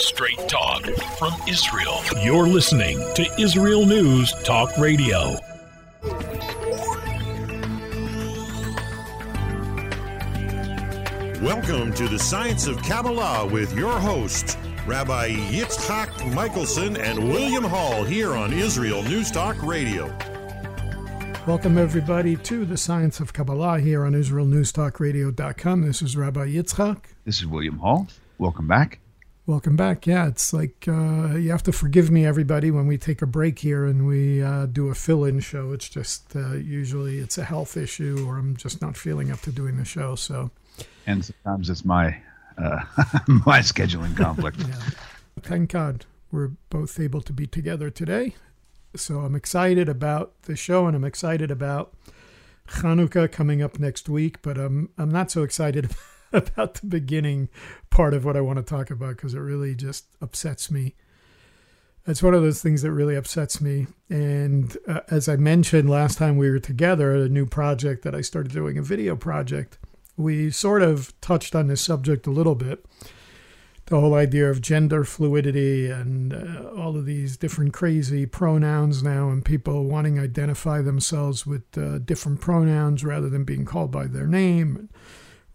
Straight talk from Israel. You're listening to Israel News Talk Radio. Welcome to the Science of Kabbalah with your hosts, Rabbi Yitzhak Michelson and William Hall, here on Israel News Talk Radio. Welcome, everybody, to the Science of Kabbalah here on IsraelNewsTalkRadio.com. This is Rabbi Yitzhak. This is William Hall. Welcome back. Welcome back. Yeah, it's like uh, you have to forgive me, everybody, when we take a break here and we uh, do a fill-in show. It's just uh, usually it's a health issue, or I'm just not feeling up to doing the show. So, and sometimes it's my uh, my scheduling conflict. yeah. Thank God we're both able to be together today. So I'm excited about the show, and I'm excited about Hanukkah coming up next week. But I'm I'm not so excited. about the beginning part of what I want to talk about because it really just upsets me. It's one of those things that really upsets me. And uh, as I mentioned last time we were together, a new project that I started doing, a video project, we sort of touched on this subject a little bit. The whole idea of gender fluidity and uh, all of these different crazy pronouns now, and people wanting to identify themselves with uh, different pronouns rather than being called by their name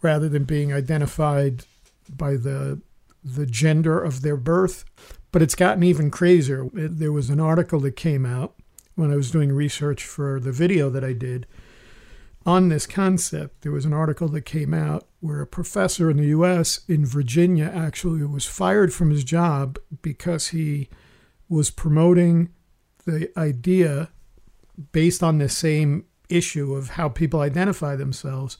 rather than being identified by the the gender of their birth. But it's gotten even crazier. There was an article that came out when I was doing research for the video that I did on this concept. There was an article that came out where a professor in the US in Virginia actually was fired from his job because he was promoting the idea based on the same issue of how people identify themselves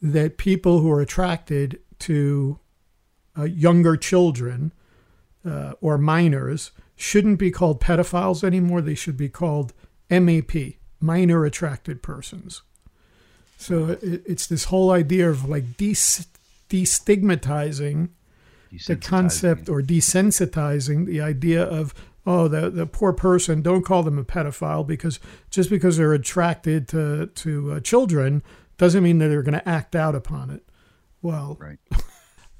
that people who are attracted to uh, younger children uh, or minors shouldn't be called pedophiles anymore. They should be called MAP, minor attracted persons. So it, it's this whole idea of like des- destigmatizing the concept or desensitizing the idea of oh the, the poor person don't call them a pedophile because just because they're attracted to to uh, children doesn't mean that they're going to act out upon it. Well, right.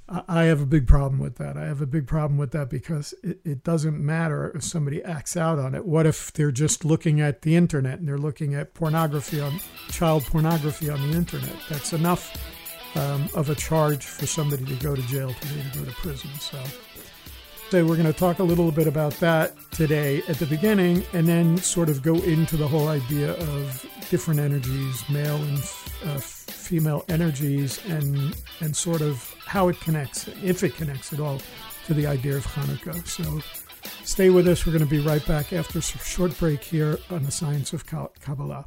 I have a big problem with that. I have a big problem with that because it, it doesn't matter if somebody acts out on it. What if they're just looking at the internet and they're looking at pornography on child pornography on the internet? That's enough um, of a charge for somebody to go to jail today, to go to prison. So, so we're going to talk a little bit about that today at the beginning, and then sort of go into the whole idea of different energies, male and uh, female energies, and and sort of how it connects, if it connects at all, to the idea of Hanukkah. So stay with us. We're going to be right back after a short break here on the Science of Kabbalah.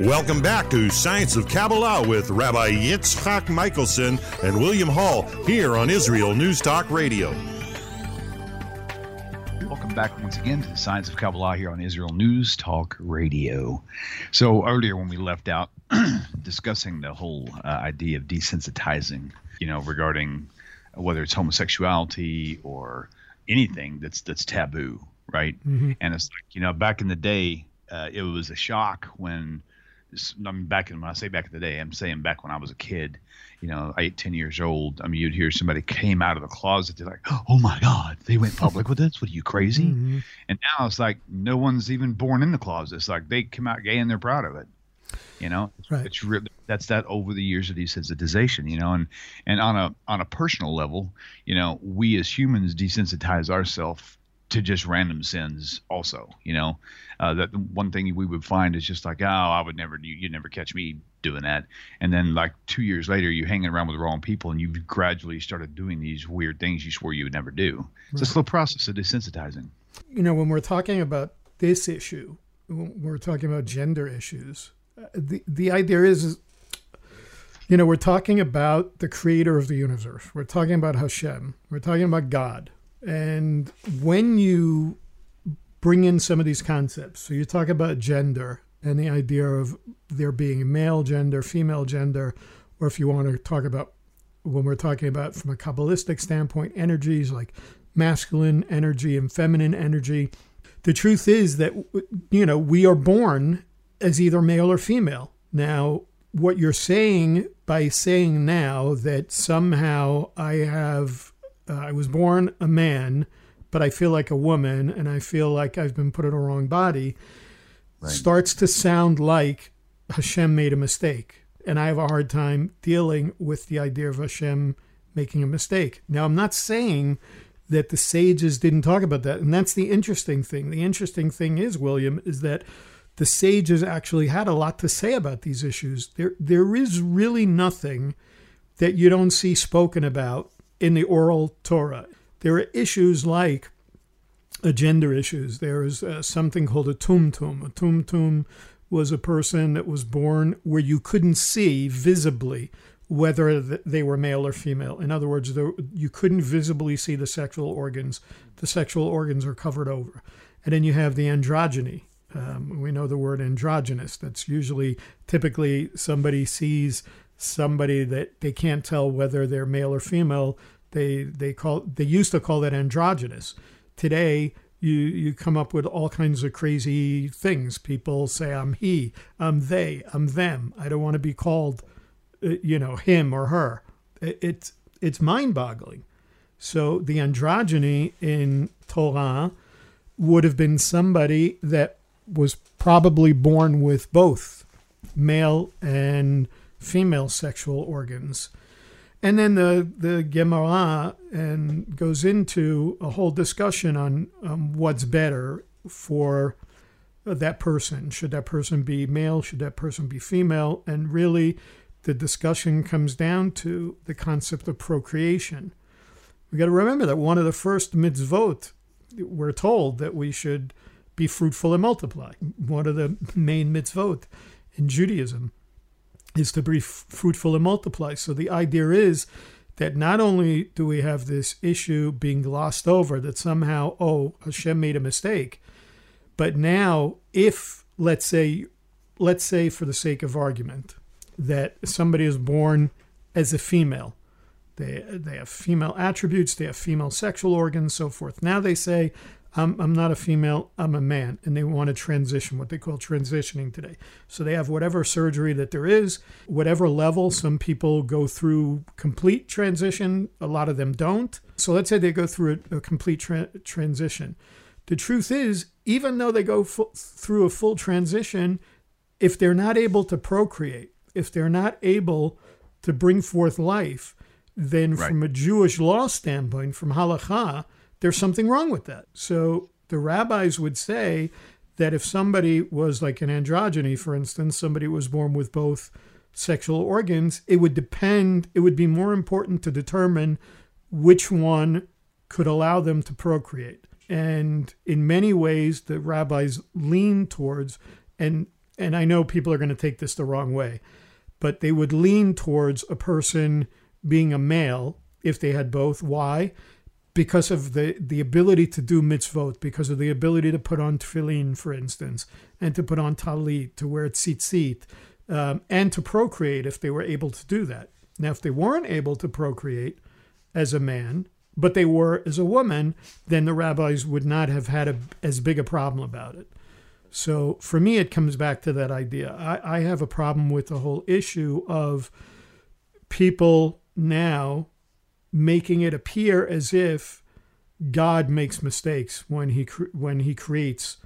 Welcome back to Science of Kabbalah with Rabbi Yitzhak Michelson and William Hall here on Israel News Talk Radio. Welcome back once again to the Science of Kabbalah here on Israel News Talk Radio. So earlier when we left out discussing the whole uh, idea of desensitizing, you know, regarding whether it's homosexuality or anything that's that's taboo, right? Mm-hmm. And it's like you know, back in the day, uh, it was a shock when I mean, back in when I say back in the day, I'm saying back when I was a kid, you know, eight, ten years old. I mean, you'd hear somebody came out of the closet. They're like, "Oh my God, they went public with this? What are you crazy?" Mm-hmm. And now it's like no one's even born in the closet. It's like they come out gay and they're proud of it. You know, right. it's really that's that over the years of desensitization. You know, and and on a on a personal level, you know, we as humans desensitize ourselves to just random sins also you know uh, that one thing we would find is just like oh i would never you, you'd never catch me doing that and then like two years later you're hanging around with the wrong people and you've gradually started doing these weird things you swore you would never do it's a slow process of desensitizing you know when we're talking about this issue when we're talking about gender issues uh, the the idea is You know, we're talking about the creator of the universe. We're talking about Hashem. We're talking about God. And when you bring in some of these concepts, so you talk about gender and the idea of there being male gender, female gender, or if you want to talk about when we're talking about from a Kabbalistic standpoint, energies like masculine energy and feminine energy. The truth is that, you know, we are born as either male or female. Now, what you're saying by saying now that somehow I have, uh, I was born a man, but I feel like a woman and I feel like I've been put in a wrong body right. starts to sound like Hashem made a mistake. And I have a hard time dealing with the idea of Hashem making a mistake. Now, I'm not saying that the sages didn't talk about that. And that's the interesting thing. The interesting thing is, William, is that the sages actually had a lot to say about these issues. There, there is really nothing that you don't see spoken about in the oral Torah. There are issues like gender issues. There is uh, something called a tumtum. A tumtum was a person that was born where you couldn't see visibly whether they were male or female. In other words, you couldn't visibly see the sexual organs. The sexual organs are covered over. And then you have the androgyny. Um, we know the word androgynous. That's usually, typically, somebody sees somebody that they can't tell whether they're male or female. They they call they used to call that androgynous. Today, you you come up with all kinds of crazy things. People say I'm he, I'm they, I'm them. I don't want to be called, uh, you know, him or her. It's it's mind-boggling. So the androgyny in Torah would have been somebody that was probably born with both male and female sexual organs. And then the, the Gemara and goes into a whole discussion on um, what's better for that person. Should that person be male? Should that person be female? And really, the discussion comes down to the concept of procreation. We got to remember that one of the first mitzvot, we're told that we should be fruitful and multiply. One of the main mitzvot in Judaism is to be fruitful and multiply. So the idea is that not only do we have this issue being glossed over that somehow, oh, Hashem made a mistake, but now if let's say, let's say for the sake of argument, that somebody is born as a female. They, they have female attributes, they have female sexual organs, so forth. Now they say, I'm, I'm not a female, I'm a man, and they want to transition, what they call transitioning today. So they have whatever surgery that there is, whatever level. Some people go through complete transition, a lot of them don't. So let's say they go through a, a complete tra- transition. The truth is, even though they go fu- through a full transition, if they're not able to procreate, if they're not able to bring forth life, then right. from a Jewish law standpoint, from halakha, there's something wrong with that. So the rabbis would say that if somebody was like an androgyny, for instance, somebody was born with both sexual organs, it would depend, it would be more important to determine which one could allow them to procreate. And in many ways, the rabbis lean towards, and and I know people are going to take this the wrong way, but they would lean towards a person being a male if they had both. Why? Because of the, the ability to do mitzvot, because of the ability to put on tefillin, for instance, and to put on talit, to wear tzitzit, um, and to procreate if they were able to do that. Now, if they weren't able to procreate as a man, but they were as a woman, then the rabbis would not have had a, as big a problem about it. So for me, it comes back to that idea. I, I have a problem with the whole issue of people now making it appear as if God makes mistakes when he when he creates.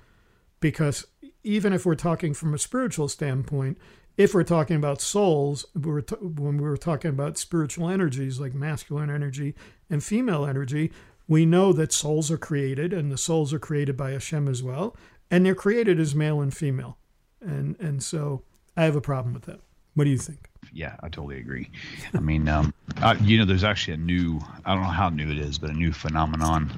Because even if we're talking from a spiritual standpoint if we're talking about souls we were t- when we were talking about spiritual energies like masculine energy and female energy we know that souls are created and the souls are created by Hashem as well and they're created as male and female. And and so I have a problem with that. What do you think yeah, I totally agree. I mean, um, uh, you know, there's actually a new, I don't know how new it is, but a new phenomenon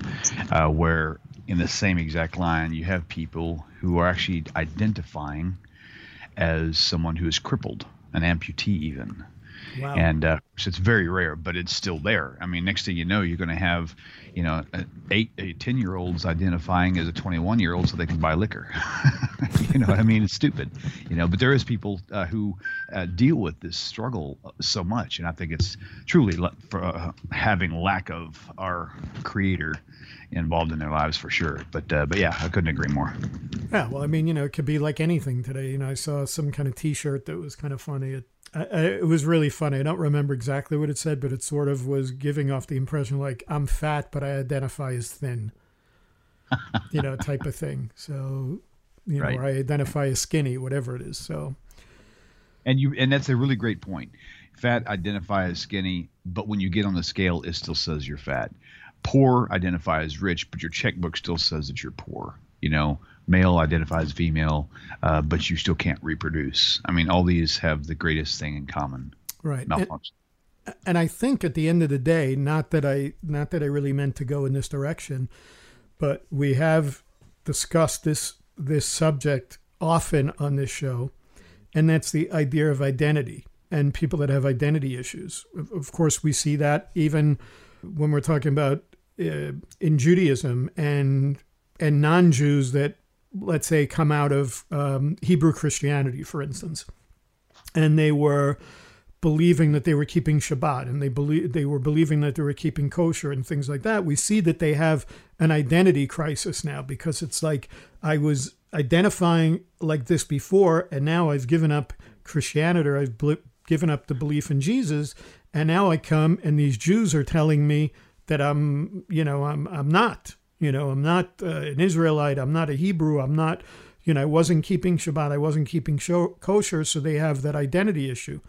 uh, where in the same exact line, you have people who are actually identifying as someone who is crippled, an amputee even. Wow. And uh, so it's very rare, but it's still there. I mean, next thing you know, you're going to have, you know, eight, eight, 10 year olds identifying as a 21 year old so they can buy liquor. you know what I mean? It's stupid, you know, but there is people uh, who uh, deal with this struggle so much. And I think it's truly for uh, having lack of our creator involved in their lives for sure. But uh, but yeah, I couldn't agree more. Yeah, well, I mean, you know, it could be like anything today. You know, I saw some kind of T-shirt that was kind of funny. It, I, I, it was really funny. I don't remember exactly what it said, but it sort of was giving off the impression like I'm fat, but I identify as thin. you know, type of thing. So, you know, Right. or I identify as skinny, whatever it is. So, And you and that's a really great point. Fat identify as skinny, but when you get on the scale, it still says you're fat. Poor identify as rich, but your checkbook still says that you're poor. You know, male identifies female, uh, but you still can't reproduce. I mean, all these have the greatest thing in common: right. And, malfunction. and I think at the end of the day, not that I not that I really meant to go in this direction, but we have discussed this this subject often on this show, and that's the idea of identity and people that have identity issues. Of, of course, we see that even when we're talking about uh, in Judaism and and non-Jews that let's say come out of um, Hebrew Christianity, for instance, and they were believing that they were keeping Shabbat and they believe they were believing that they were keeping kosher and things like that. We see that they have an identity crisis now because it's like I was identifying like this before and now I've given up Christianity or I've bl- given up the belief in Jesus and now I come and these Jews are telling me that I'm you know I'm I'm not you know I'm not uh, an Israelite I'm not a Hebrew I'm not you know I wasn't keeping Shabbat I wasn't keeping sho- kosher so they have that identity issue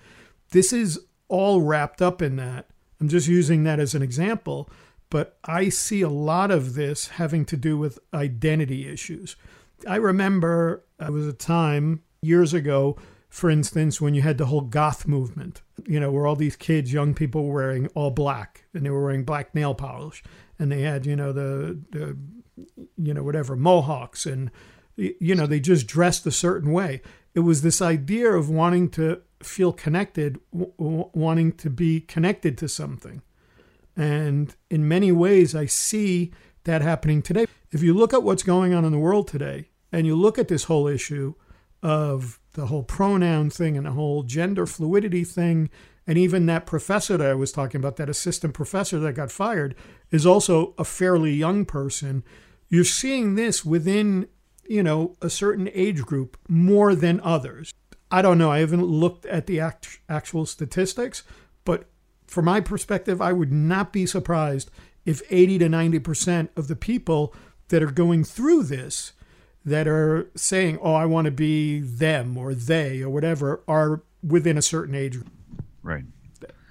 this is all wrapped up in that. I'm just using that as an example, but I see a lot of this having to do with identity issues. I remember there was a time years ago, for instance, when you had the whole goth movement, you know, where all these kids, young people were wearing all black and they were wearing black nail polish and they had, you know, the, the you know, whatever, mohawks and, you know, they just dressed a certain way. It was this idea of wanting to feel connected, w- wanting to be connected to something. And in many ways, I see that happening today. If you look at what's going on in the world today, and you look at this whole issue of the whole pronoun thing and the whole gender fluidity thing, and even that professor that I was talking about, that assistant professor that got fired, is also a fairly young person. You're seeing this within, you know, a certain age group more than others. I don't know. I haven't looked at the act- actual statistics, but from my perspective, I would not be surprised if 80 to 90% of the people that are going through this, that are saying, oh, I want to be them or they or whatever, are within a certain age. Right.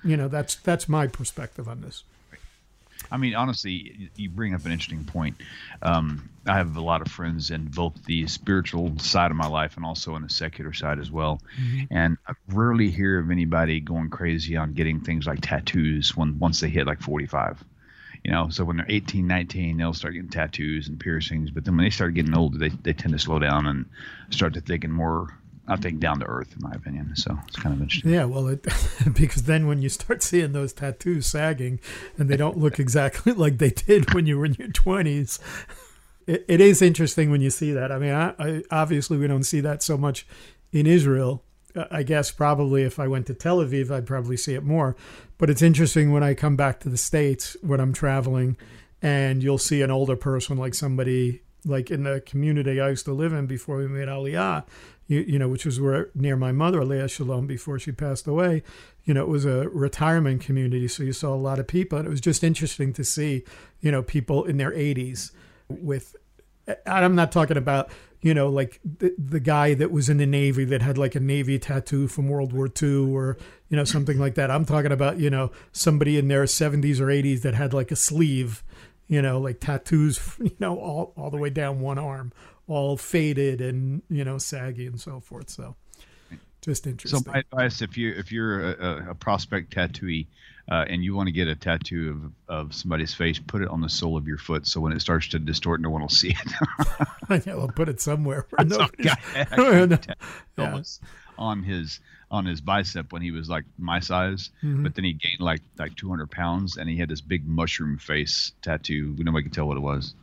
You know, that's that's my perspective on this. I mean, honestly, you bring up an interesting point. Um, I have a lot of friends in both the spiritual side of my life and also in the secular side as well. And I rarely hear of anybody going crazy on getting things like tattoos when once they hit like 45. You know, so when they're 18, 19, they'll start getting tattoos and piercings. But then when they start getting older, they, they tend to slow down and start to thinking more, I think, down to earth, in my opinion. So it's kind of interesting. Yeah, well, it, because then when you start seeing those tattoos sagging and they don't look exactly like they did when you were in your 20s, it, it is interesting when you see that. I mean, I, I, obviously, we don't see that so much in Israel. Uh, I guess probably if I went to Tel Aviv, I'd probably see it more. But it's interesting when I come back to the States when I'm traveling and you'll see an older person like somebody like in the community I used to live in before we made Aliyah, you, you know, which was where near my mother, Leah Shalom, before she passed away. You know, it was a retirement community, so you saw a lot of people, and it was just interesting to see, you know, people in their 80s with. I'm not talking about you know like the, the guy that was in the navy that had like a navy tattoo from World War II or you know something like that. I'm talking about you know somebody in their 70s or 80s that had like a sleeve you know, like tattoos, you know, all, all the way down one arm, all faded and, you know, saggy and so forth. So just interesting. So my advice, if you if you're a, a, prospect tattooee uh, and you want to get a tattoo of, of somebody's face, put it on the sole of your foot. So when it starts to distort, no one will see it. yeah, we'll put it somewhere. where Some nobody's- guy actually No. Yeah. on his on his bicep when he was like my size, Mhm. but then he gained like like 200 pounds, and he had this big mushroom face tattoo. Nobody could tell what it was.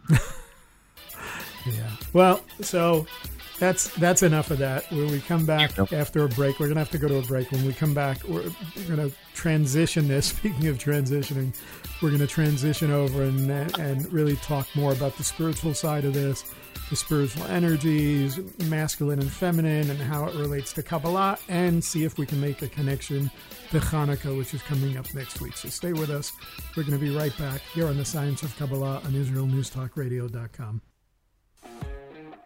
Yeah. Well, so that's that's enough of that. When we come back Yep. after a break, we're gonna have to go to a break. When we come back, we're, we're gonna transition this. Speaking of transitioning, we're gonna transition over and and really talk more about the spiritual side of this, the spiritual energies, masculine and feminine, and how it relates to Kabbalah, and see if we can make a connection to Hanukkah, which is coming up next week. So stay with us. We're gonna be right back here on the Science of Kabbalah on IsraelNewsTalkRadio.com.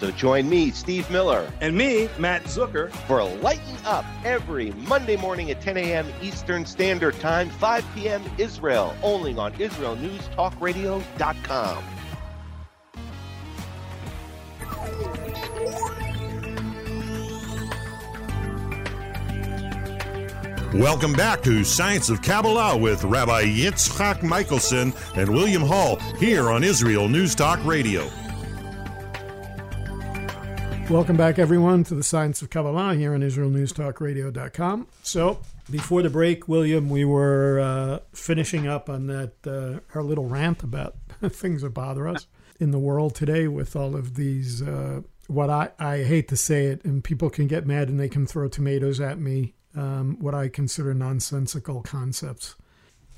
So join me, Steve Miller, And me, Matt Zucker, for Lighten Up every Monday morning at 10 a.m. Eastern Standard Time, 5 p.m. Israel, only on IsraelNewsTalkRadio.com. Welcome back to Science of Kabbalah with Rabbi Yitzchak Michelson and William Hall here on Israel News Talk Radio. Welcome back, everyone, to the Science of Kabbalah here on IsraelNewsTalkRadio.com. So, before the break, William, we were uh, finishing up on that uh, our little rant about things that bother us in the world today with all of these. Uh, what I, I hate to say it, and people can get mad and they can throw tomatoes at me. Um, what I consider nonsensical concepts.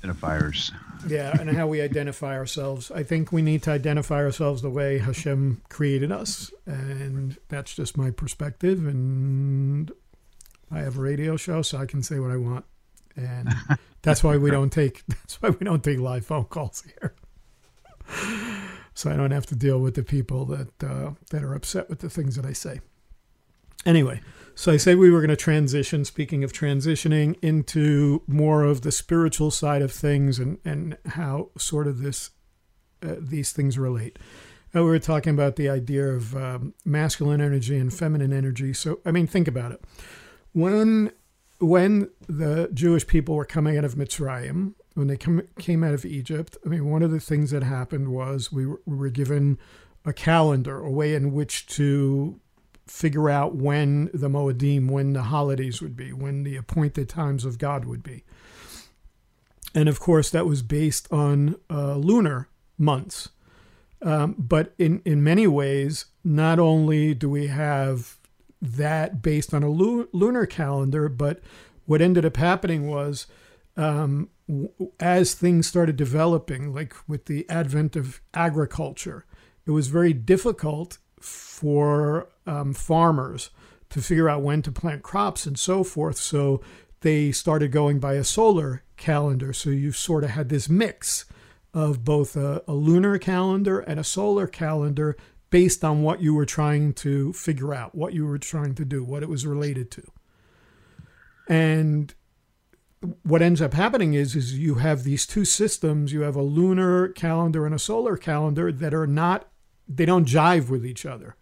Identifiers. Yeah, and how we identify ourselves. I think we need to identify ourselves the way Hashem created us, and that's just my perspective. And I have a radio show, so I can say what I want, and that's why we don't take that's why we don't take live phone calls here. So I don't have to deal with the people that uh, that are upset with the things that I say. Anyway, so I said we were going to transition, speaking of transitioning, into more of the spiritual side of things and, and how sort of this uh, these things relate. Uh, we were talking about the idea of um, masculine energy and feminine energy. So, I mean, think about it. When when the Jewish people were coming out of Mitzrayim, when they come, came out of Egypt, I mean, one of the things that happened was we were, we were given a calendar, a way in which to figure out when the Moedim, when the holidays would be, when the appointed times of God would be. And of course, that was based on uh, lunar months. Um, but in, in many ways, not only do we have that based on a lu- lunar calendar, but what ended up happening was um, as things started developing, like with the advent of agriculture, it was very difficult for um, farmers to figure out when to plant crops and so forth. So they started going by a solar calendar. So you sort of had this mix of both a, a lunar calendar and a solar calendar based on what you were trying to figure out, what you were trying to do, what it was related to. And what ends up happening is is you have these two systems, you have a lunar calendar and a solar calendar that are not they don't jive with each other.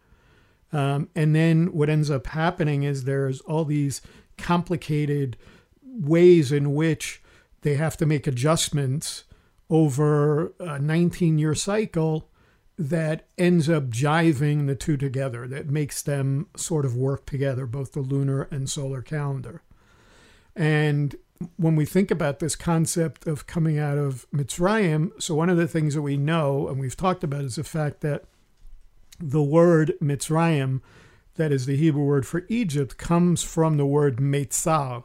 Um, and then what ends up happening is there's all these complicated ways in which they have to make adjustments over a 19 year cycle that ends up jiving the two together, that makes them sort of work together, both the lunar and solar calendar. And when we think about this concept of coming out of Mitzrayim, so one of the things that we know and we've talked about is the fact that the word Mitzrayim, that is the Hebrew word for Egypt, comes from the word Meitzar,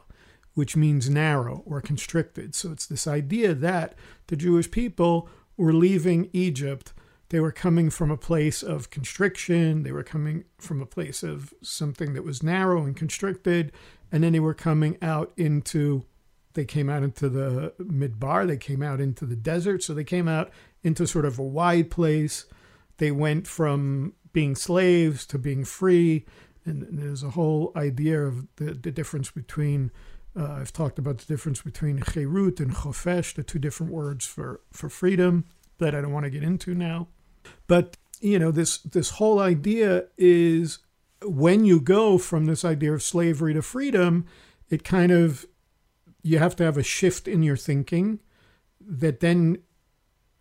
which means narrow or constricted. So it's this idea that the Jewish people were leaving Egypt. They were coming from a place of constriction. They were coming from a place of something that was narrow and constricted. And then they were coming out into, they came out into the midbar, they came out into the desert. So they came out into sort of a wide place. They went from being slaves to being free. And there's a whole idea of the, the difference between Uh, I've talked about the difference between cherut and chofesh, the two different words for, for freedom that I don't want to get into now. But you know, this this whole idea is when you go from this idea of slavery to freedom, it kind of you have to have a shift in your thinking that then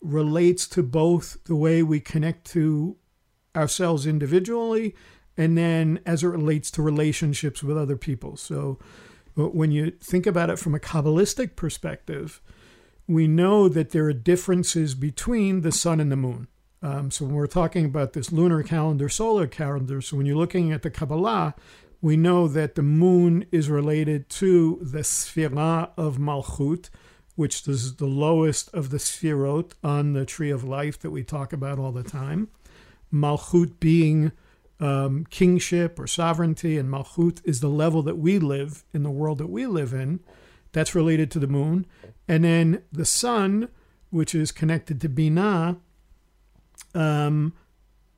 relates to both the way we connect to ourselves individually and then as it relates to relationships with other people. So when you think about it from a Kabbalistic perspective, we know that there are differences between the sun and the moon. Um, so when we're talking about this lunar calendar, solar calendar, so when you're looking at the Kabbalah, we know that the moon is related to the Sphira of Malchut, which is the lowest of the Sphirot on the tree of life that we talk about all the time. Malchut being um, kingship or sovereignty, and Malchut is the level that we live in the world that we live in. That's related to the moon. And then the sun, which is connected to Binah, um,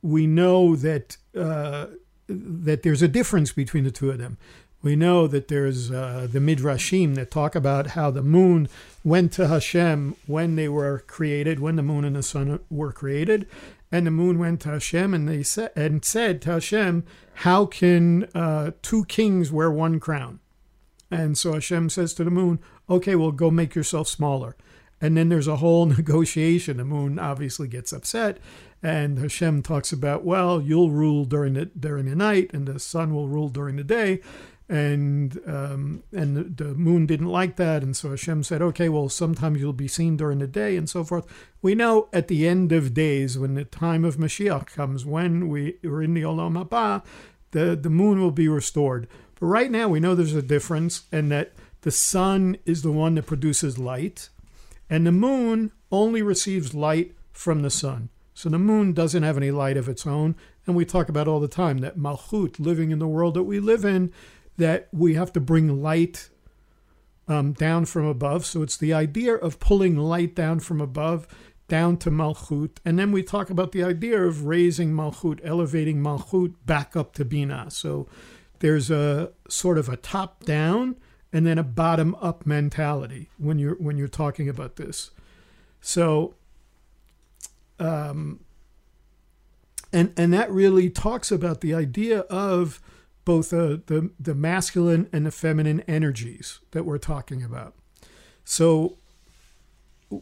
we know that uh, that there's a difference between the two of them. We know that there's uh, the midrashim that talk about how the moon went to Hashem when they were created, when the moon and the sun were created, and the moon went to Hashem and they said and said to Hashem, "How can uh, two kings wear one crown?" And so Hashem says to the moon, "Okay, well, go make yourself smaller." And then there's a whole negotiation. The moon obviously gets upset, and Hashem talks about, well, you'll rule during the during the night, and the sun will rule during the day. And um, and the, moon didn't like that, and so Hashem said, okay, well, sometimes you'll be seen during the day, and so forth. We know at the end of days, when the time of Mashiach comes, when we are in the Olam Haba, the the moon will be restored. But right now, we know there's a difference, and that the sun is the one that produces light and the moon only receives light from the sun. So the moon doesn't have any light of its own. And we talk about all the time that Malchut, living in the world that we live in, that we have to bring light um, down from above. So it's the idea of pulling light down from above down to Malchut. And then we talk about the idea of raising Malchut, elevating Malchut back up to Bina. So there's a sort of a top down and then a bottom up mentality when you're when you're talking about this. So um, and and that really talks about the idea of both the, the the masculine and the feminine energies that we're talking about. So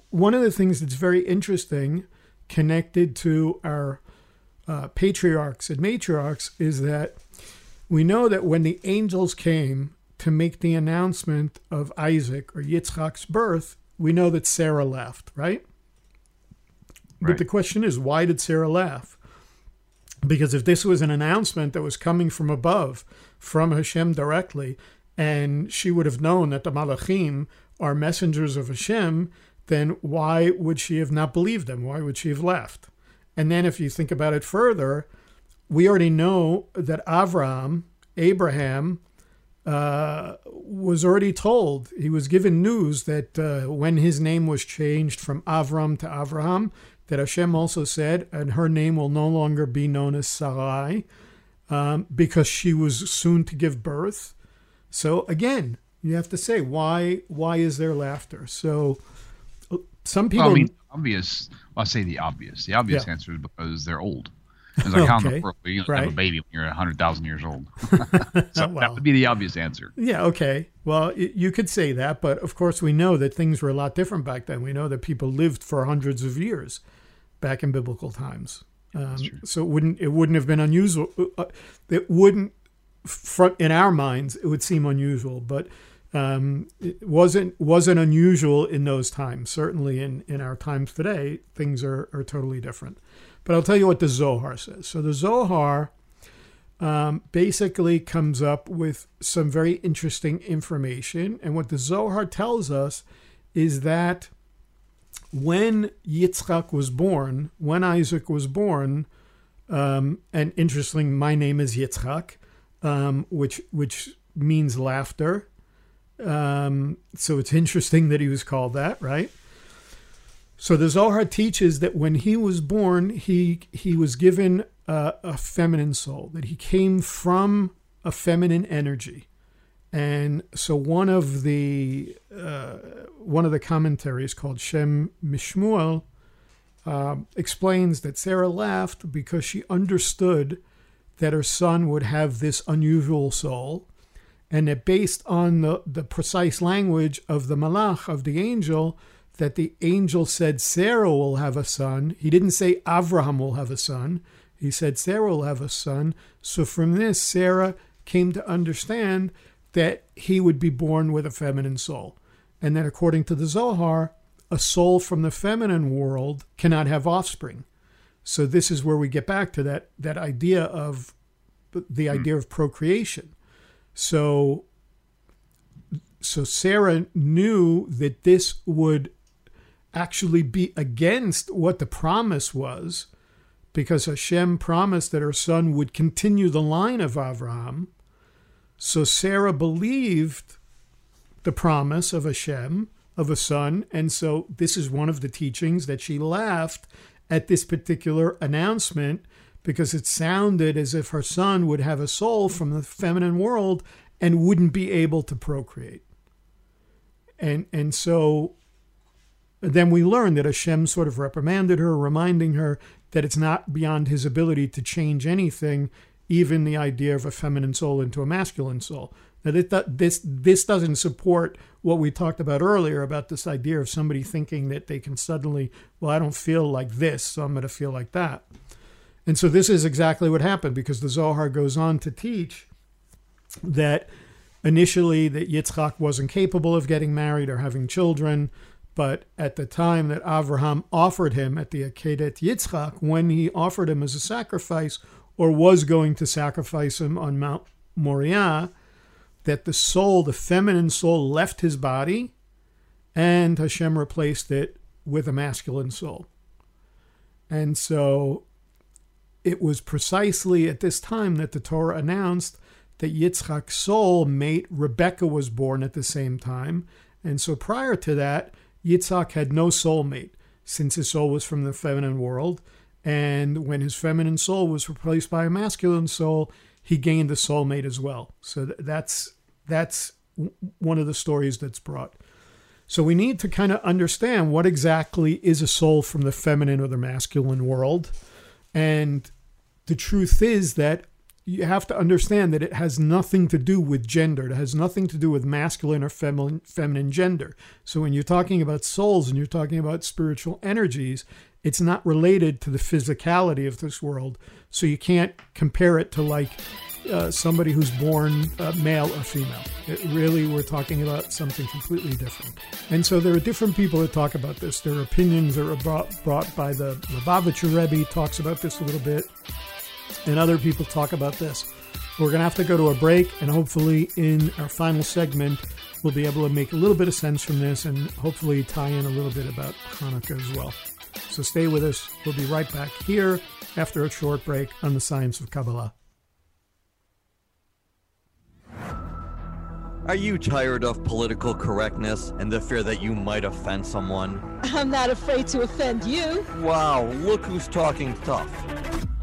one of the things that's very interesting connected to our uh, patriarchs and matriarchs is that we know that when the angels came to make the announcement of Isaac or Yitzchak's birth, we know that Sarah laughed, right? right? But the question is, why did Sarah laugh? Because if this was an announcement that was coming from above, from Hashem directly, and she would have known that the Malachim are messengers of Hashem, then why would she have not believed them? Why would she have left? And then if you think about it further, we already know that Avram, Abraham, uh, was already told, he was given news that uh, when his name was changed from Avram to Avraham, that Hashem also said, and her name will no longer be known as Sarai um, because she was soon to give birth. So again, you have to say, why, why is there laughter? So uh, some people. Well, I mean, obvious. Well, I say the obvious. The obvious yeah. answer is because they're old. It's like how in the world you right. have a baby when you're hundred thousand years old? so well, that would be the obvious answer. Yeah. Okay. Well, you could say that, but of course we know that things were a lot different back then. We know that people lived for hundreds of years back in biblical times. Um, so it wouldn't it wouldn't have been unusual. Uh, uh it wouldn't, in our minds, it would seem unusual, but um, it wasn't wasn't unusual in those times. Certainly in in our times today, things are are totally different. But I'll tell you what the Zohar says. So the Zohar um, basically comes up with some very interesting information. And what the Zohar tells us is that when Yitzchak was born, when Isaac was born, um, and interesting, my name is Yitzchak, um, which which means laughter. Um, so it's interesting that he was called that, right? So the Zohar teaches that when he was born, he he was given a, a feminine soul, that he came from a feminine energy, And so one of the uh, one of the commentaries called Shem Mishmuel uh, explains that Sarah laughed because she understood that her son would have this unusual soul, and that based on the, the precise language of the malach of the angel, that the angel said Sarah will have a son. He didn't say Avraham will have a son. He said Sarah will have a son. So from this, Sarah came to understand that he would be born with a feminine soul. And that according to the Zohar, a soul from the feminine world cannot have offspring. So this is where we get back to that that idea of the hmm. idea of procreation. So so Sarah knew that this would actually be against what the promise was because Hashem promised that her son would continue the line of Avraham so Sarah believed the promise of Hashem of a son. And so this is one of the teachings that she laughed at this particular announcement because it sounded as if her son would have a soul from the feminine world and wouldn't be able to procreate. And and so then we learn that Hashem sort of reprimanded her, reminding her that it's not beyond his ability to change anything even the idea of a feminine soul into a masculine soul. Now, this, this doesn't support what we talked about earlier about this idea of somebody thinking that they can suddenly, well, I don't feel like this, so I'm going to feel like that. And so this is exactly what happened because the Zohar goes on to teach that initially that Yitzchak wasn't capable of getting married or having children, but at the time that Avraham offered him at the Akedat Yitzchak, when he offered him as a sacrifice, or was going to sacrifice him on Mount Moriah, that the soul, the feminine soul, left his body and Hashem replaced it with a masculine soul. And so it was precisely at this time that the Torah announced that Yitzchak's soul mate Rebecca was born at the same time. And so prior to that, Yitzchak had no soulmate since his soul was from the feminine world. And when his feminine soul was replaced by a masculine soul, he gained a soulmate as well. So that's that's one of the stories that's brought. So we need to kind of understand what exactly is a soul from the feminine or the masculine world. And the truth is that you have to understand that it has nothing to do with gender. It has nothing to do with masculine or feminine, feminine gender. So when you're talking about souls and you're talking about spiritual energies, it's not related to the physicality of this world. So you can't compare it to like uh, somebody who's born uh, male or female. It really, we're talking about something completely different. And so there are different people that talk about this. Their opinions are brought, brought by the Lubavitcher Rebbe, talks about this a little bit, and other people talk about this. We're going to have to go to a break, and hopefully, in our final segment, we'll be able to make a little bit of sense from this and hopefully tie in a little bit about Hanukkah as well. So stay with us. We'll be right back here after a short break on the science of Kabbalah. Are you tired of political correctness and the fear that you might offend someone? I'm not afraid to offend you. Wow, look who's talking tough.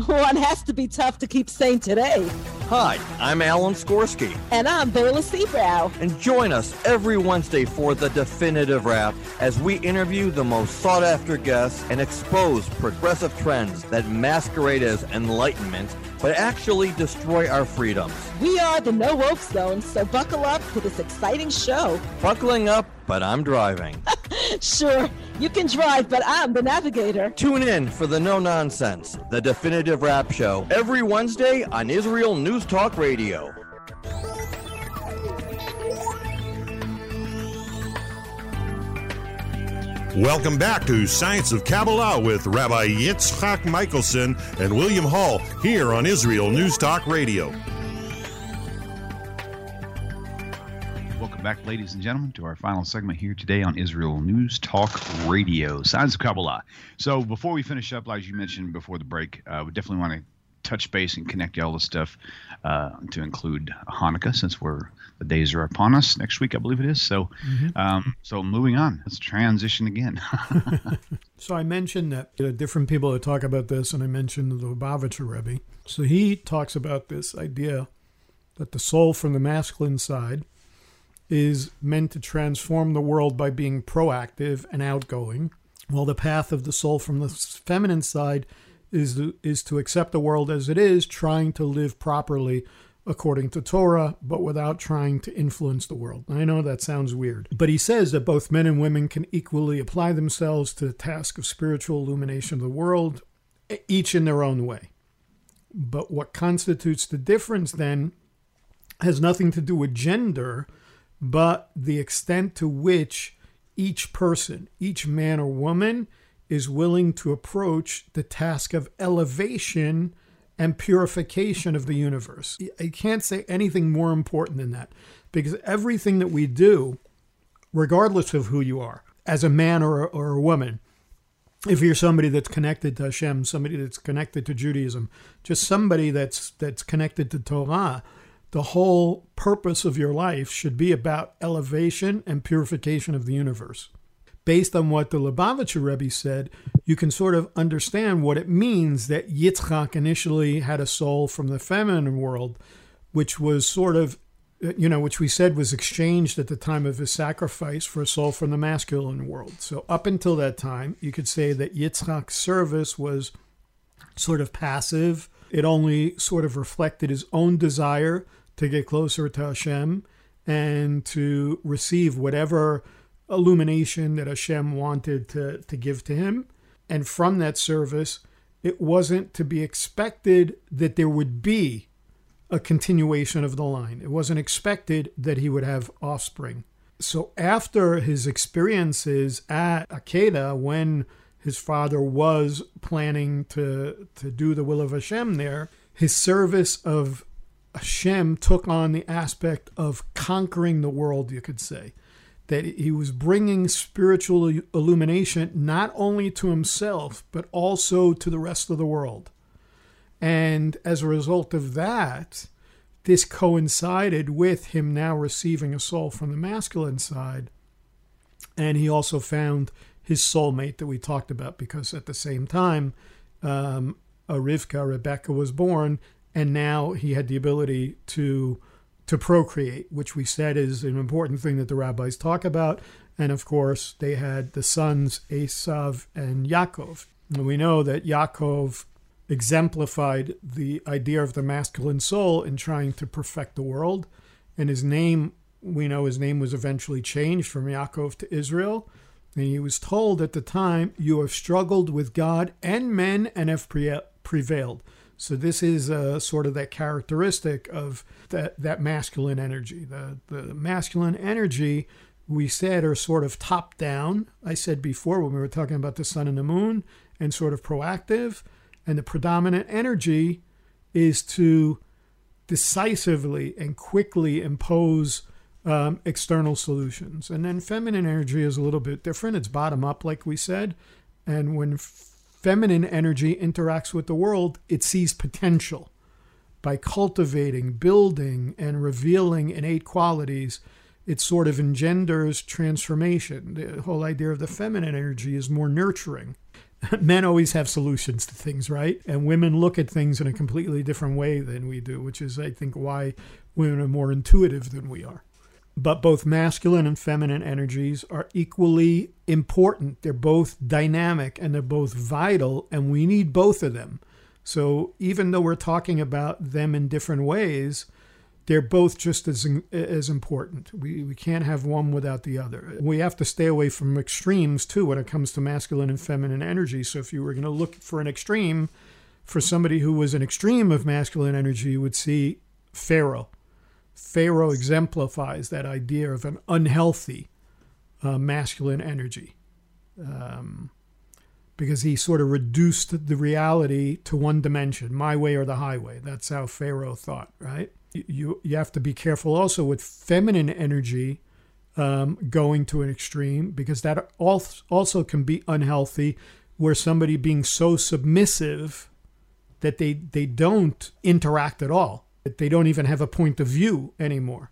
One has to be tough to keep sane today. Hi, I'm Alan Skorski. And I'm Bela Seabrow. And join us every Wednesday for The Definitive Wrap as we interview the most sought after guests and expose progressive trends that masquerade as enlightenment but actually destroy our freedoms. We are the No Woke Zone, so buckle up for this exciting show. Buckling up, but I'm driving. sure, you can drive, but I'm the navigator. Tune in for the No Nonsense, the definitive rap show, every Wednesday on Israel News Talk Radio. Welcome back to Science of Kabbalah with Rabbi Yitzchak Michelson and William Hall here on Israel News Talk Radio. Welcome back, ladies and gentlemen, to our final segment here today on Israel News Talk Radio, Science of Kabbalah. So, before we finish up, as you mentioned before the break, uh, we definitely want to touch base and connect all the stuff uh, to include Hanukkah, since we're the days are upon us next week, I believe it is. So, mm-hmm. um, so moving on, let's transition again. so I mentioned that you know, different people that talk about this, and I mentioned the Lubavitcher Rebbe. So he talks about this idea that the soul from the masculine side is meant to transform the world by being proactive and outgoing, while the path of the soul from the feminine side is to, is to accept the world as it is, trying to live properly according to Torah, but without trying to influence the world. I know that sounds weird, but he says that both men and women can equally apply themselves to the task of spiritual illumination of the world, each in their own way. But what constitutes the difference then has nothing to do with gender, but the extent to which each person, each man or woman, is willing to approach the task of elevation and purification of the universe. I can't say anything more important than that because everything that we do, regardless of who you are, as a man or, or a woman, if you're somebody that's connected to Hashem, somebody that's connected to Judaism, just somebody that's that's connected to Torah, the whole purpose of your life should be about elevation and purification of the universe. Based on what the Lubavitcher Rebbe said, you can sort of understand what it means that Yitzchak initially had a soul from the feminine world, which was sort of, you know, which we said was exchanged at the time of his sacrifice for a soul from the masculine world. So up until that time, you could say that Yitzchak's service was sort of passive. It only sort of reflected his own desire to get closer to Hashem and to receive whatever illumination that Hashem wanted to, to give to him. And from that service, it wasn't to be expected that there would be a continuation of the line. It wasn't expected that he would have offspring. So after his experiences at Akedah, when his father was planning to, to do the will of Hashem there, his service of Hashem took on the aspect of conquering the world, you could say. That he was bringing spiritual illumination not only to himself, but also to the rest of the world. And as a result of that, this coincided with him now receiving a soul from the masculine side. And he also found his soulmate that we talked about because at the same time, um, Rivka, Rebecca, was born, and now he had the ability to to procreate, which we said is an important thing that the rabbis talk about. And of course, they had the sons Esav and Yaakov. And we know that Yaakov exemplified the idea of the masculine soul in trying to perfect the world. And his name, we know his name was eventually changed from Yaakov to Israel. And he was told at the time, You have struggled with God and men and have prevailed. So this is uh, sort of that characteristic of that that masculine energy. The the masculine energy we said are sort of top down. I said before when we were talking about the sun and the moon and sort of proactive, and the predominant energy is to decisively and quickly impose um, external solutions. And then feminine energy is a little bit different. It's bottom up, like we said. And when feminine energy interacts with the world, it sees potential. By cultivating, building, and revealing innate qualities, it sort of engenders transformation. The whole idea of the feminine energy is more nurturing. Men always have solutions to things, right? And women look at things in a completely different way than we do, which is, I think, why women are more intuitive than we are but both masculine and feminine energies are equally important. They're both dynamic and they're both vital, and we need both of them. So even though we're talking about them in different ways, they're both just as as important. We we can't have one without the other. We have to stay away from extremes too when it comes to masculine and feminine energy. So if you were going to look for an extreme for somebody who was an extreme of masculine energy, you would see Pharaoh Pharaoh exemplifies that idea of an unhealthy uh, masculine energy um, because he sort of reduced the reality to one dimension my way or the highway. That's how Pharaoh thought, right? You, you have to be careful also with feminine energy um, going to an extreme because that also can be unhealthy where somebody being so submissive that they, they don't interact at all they don't even have a point of view anymore.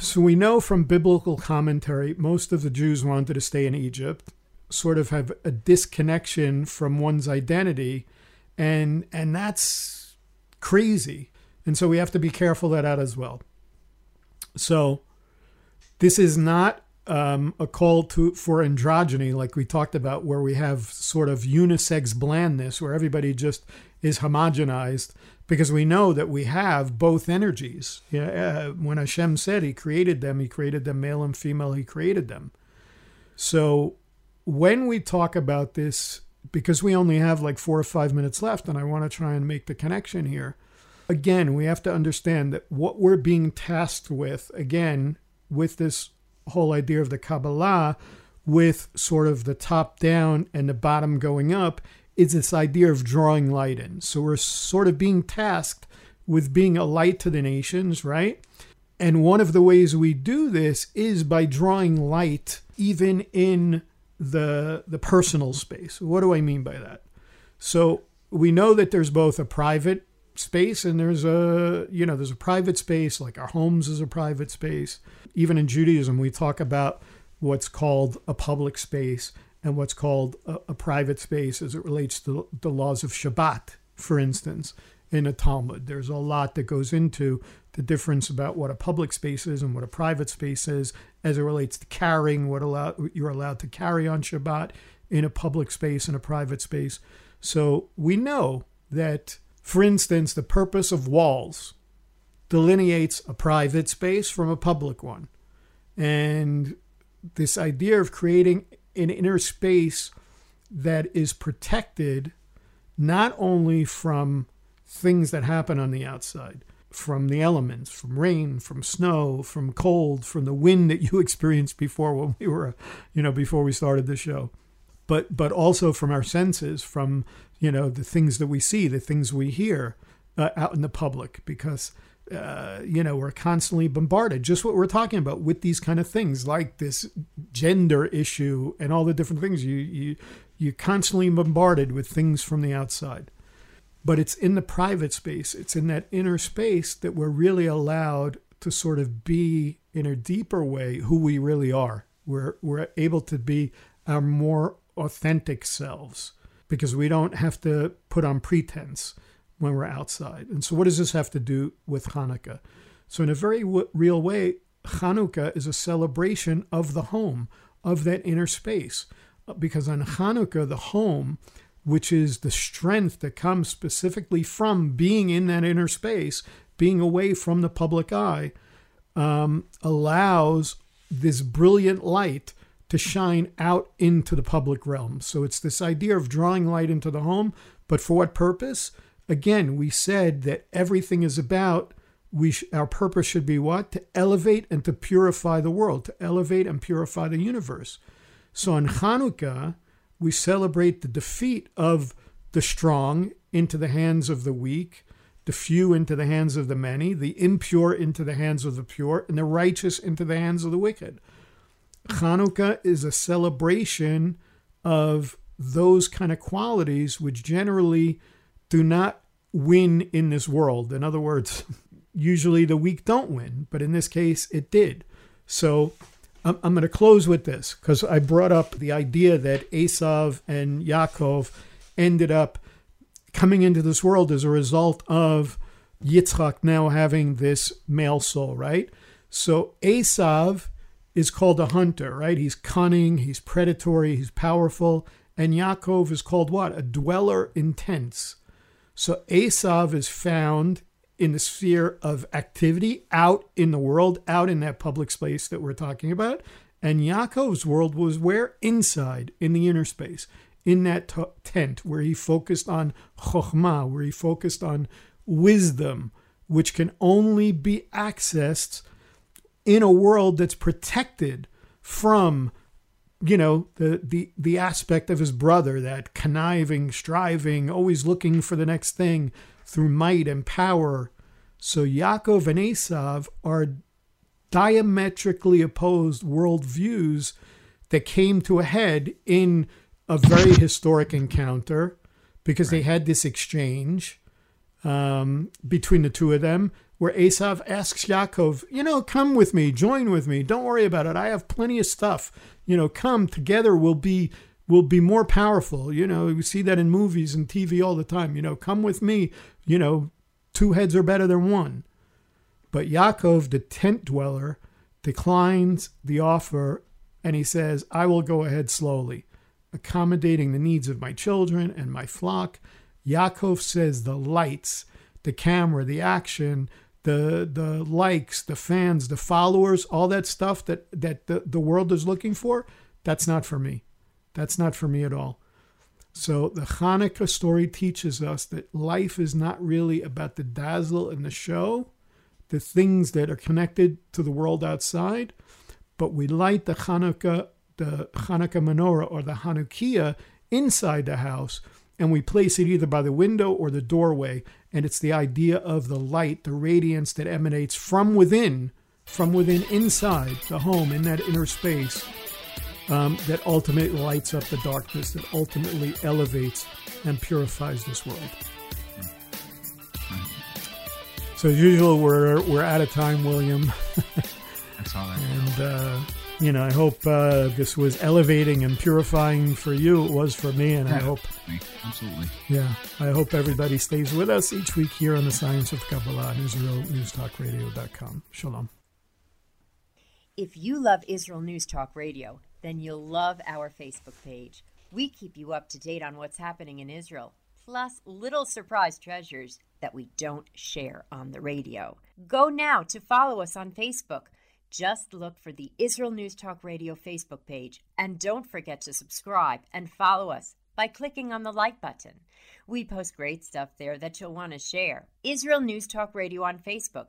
So we know from biblical commentary, most of the Jews wanted to stay in Egypt, sort of have a disconnection from one's identity, and and that's crazy. And so we have to be careful of that as well. So This is not um, a call to for androgyny, like we talked about, where we have sort of unisex blandness, where everybody just is homogenized, because we know that we have both energies. Uh, when Hashem said He created them, He created them male and female. He created them. So when we talk about this, because we only have like four or five minutes left, and I want to try and make the connection here. Again, we have to understand that what we're being tasked with, again, with this whole idea of the Kabbalah with sort of the top down and the bottom going up is this idea of drawing light in. So we're sort of being tasked with being a light to the nations, right? And one of the ways we do this is by drawing light even in the the personal space. What do I mean by that? So we know that there's both a private space and there's a you know there's a private space like our homes is a private space even in judaism we talk about what's called a public space and what's called a, a private space as it relates to the laws of shabbat for instance in a talmud there's a lot that goes into the difference about what a public space is and what a private space is as it relates to carrying what allow, you're allowed to carry on shabbat in a public space and a private space so we know that for instance, the purpose of walls delineates a private space from a public one. And this idea of creating an inner space that is protected not only from things that happen on the outside, from the elements, from rain, from snow, from cold, from the wind that you experienced before when we were, you know, before we started the show, but but also from our senses, from you know the things that we see the things we hear uh, out in the public because uh, you know we're constantly bombarded. Just what we're talking about with these kind of things like this gender issue and all the different things you you you constantly bombarded with things from the outside. But it's in the private space. It's in that inner space that we're really allowed to sort of be in a deeper way who we really are. We're we're able to be our more authentic selves because we don't have to put on pretense when we're outside. And so, what does this have to do with Hanukkah? So, in a very w- real way, Hanukkah is a celebration of the home, of that inner space. Uh, because on Hanukkah, the home, which is the strength that comes specifically from being in that inner space, being away from the public eye, um, allows this brilliant light to shine out into the public realm. So it's this idea of drawing light into the home, but for what purpose? Again, we said that everything is about we sh- our purpose should be what? To elevate and to purify the world, to elevate and purify the universe. So on Hanukkah, we celebrate the defeat of the strong into the hands of the weak, the few into the hands of the many, the impure into the hands of the pure, and the righteous into the hands of the wicked. Hanukkah is a celebration of those kind of qualities which generally do not win in this world. In other words, usually the weak don't win, but in this case it did. So I'm, I'm going to close with this because I brought up the idea that Esav and Yaakov ended up coming into this world as a result of Yitzchak now having this male soul, right? So Esav is called a hunter, right? He's cunning, he's predatory, he's powerful. And Yaakov is called what? A dweller in tents. So Esav is found in the sphere of activity out in the world, out in that public space that we're talking about. And Yaakov's world was where? Inside, in the inner space, in that t- tent where he focused on chokhmah, where he focused on wisdom, which can only be accessed in a world that's protected from you know the the the aspect of his brother that conniving striving always looking for the next thing through might and power so Yaakov and Esav are diametrically opposed worldviews that came to a head in a very historic encounter because right. they had this exchange um, between the two of them where Esav asks Yaakov, you know, come with me, join with me. Don't worry about it. I have plenty of stuff. You know, come together. We'll be will be more powerful. You know, we see that in movies and TV all the time. You know, come with me. You know, two heads are better than one. But Yaakov, the tent dweller, declines the offer and he says, I will go ahead slowly, accommodating the needs of my children and my flock. Yaakov says the lights, the camera, the action, the the likes, the fans, the followers, all that stuff that that the, the world is looking for, that's not for me. That's not for me at all. So the Hanukkah story teaches us that life is not really about the dazzle and the show, the things that are connected to the world outside, but we light the Hanukkah, the Hanukkah menorah or the Hanukkah inside the house, and we place it either by the window or the doorway. And it's the idea of the light, the radiance that emanates from within, from within inside the home in that inner space, um, that ultimately lights up the darkness, that ultimately elevates and purifies this world. So as usual, we're we're out of time, William. That's all right. And, uh, you know, I hope uh, this was elevating and purifying for you. It was for me, and I hope, Absolutely. yeah, I hope everybody stays with us each week here on the Science of Kabbalah on IsraelNewsTalkRadio.com. Shalom. If you love Israel News Talk Radio, then you'll love our Facebook page. We keep you up to date on what's happening in Israel, plus little surprise treasures that we don't share on the radio. Go now to follow us on Facebook. Just look for the Israel News Talk Radio Facebook page and don't forget to subscribe and follow us by clicking on the like button. We post great stuff there that you'll want to share. Israel News Talk Radio on Facebook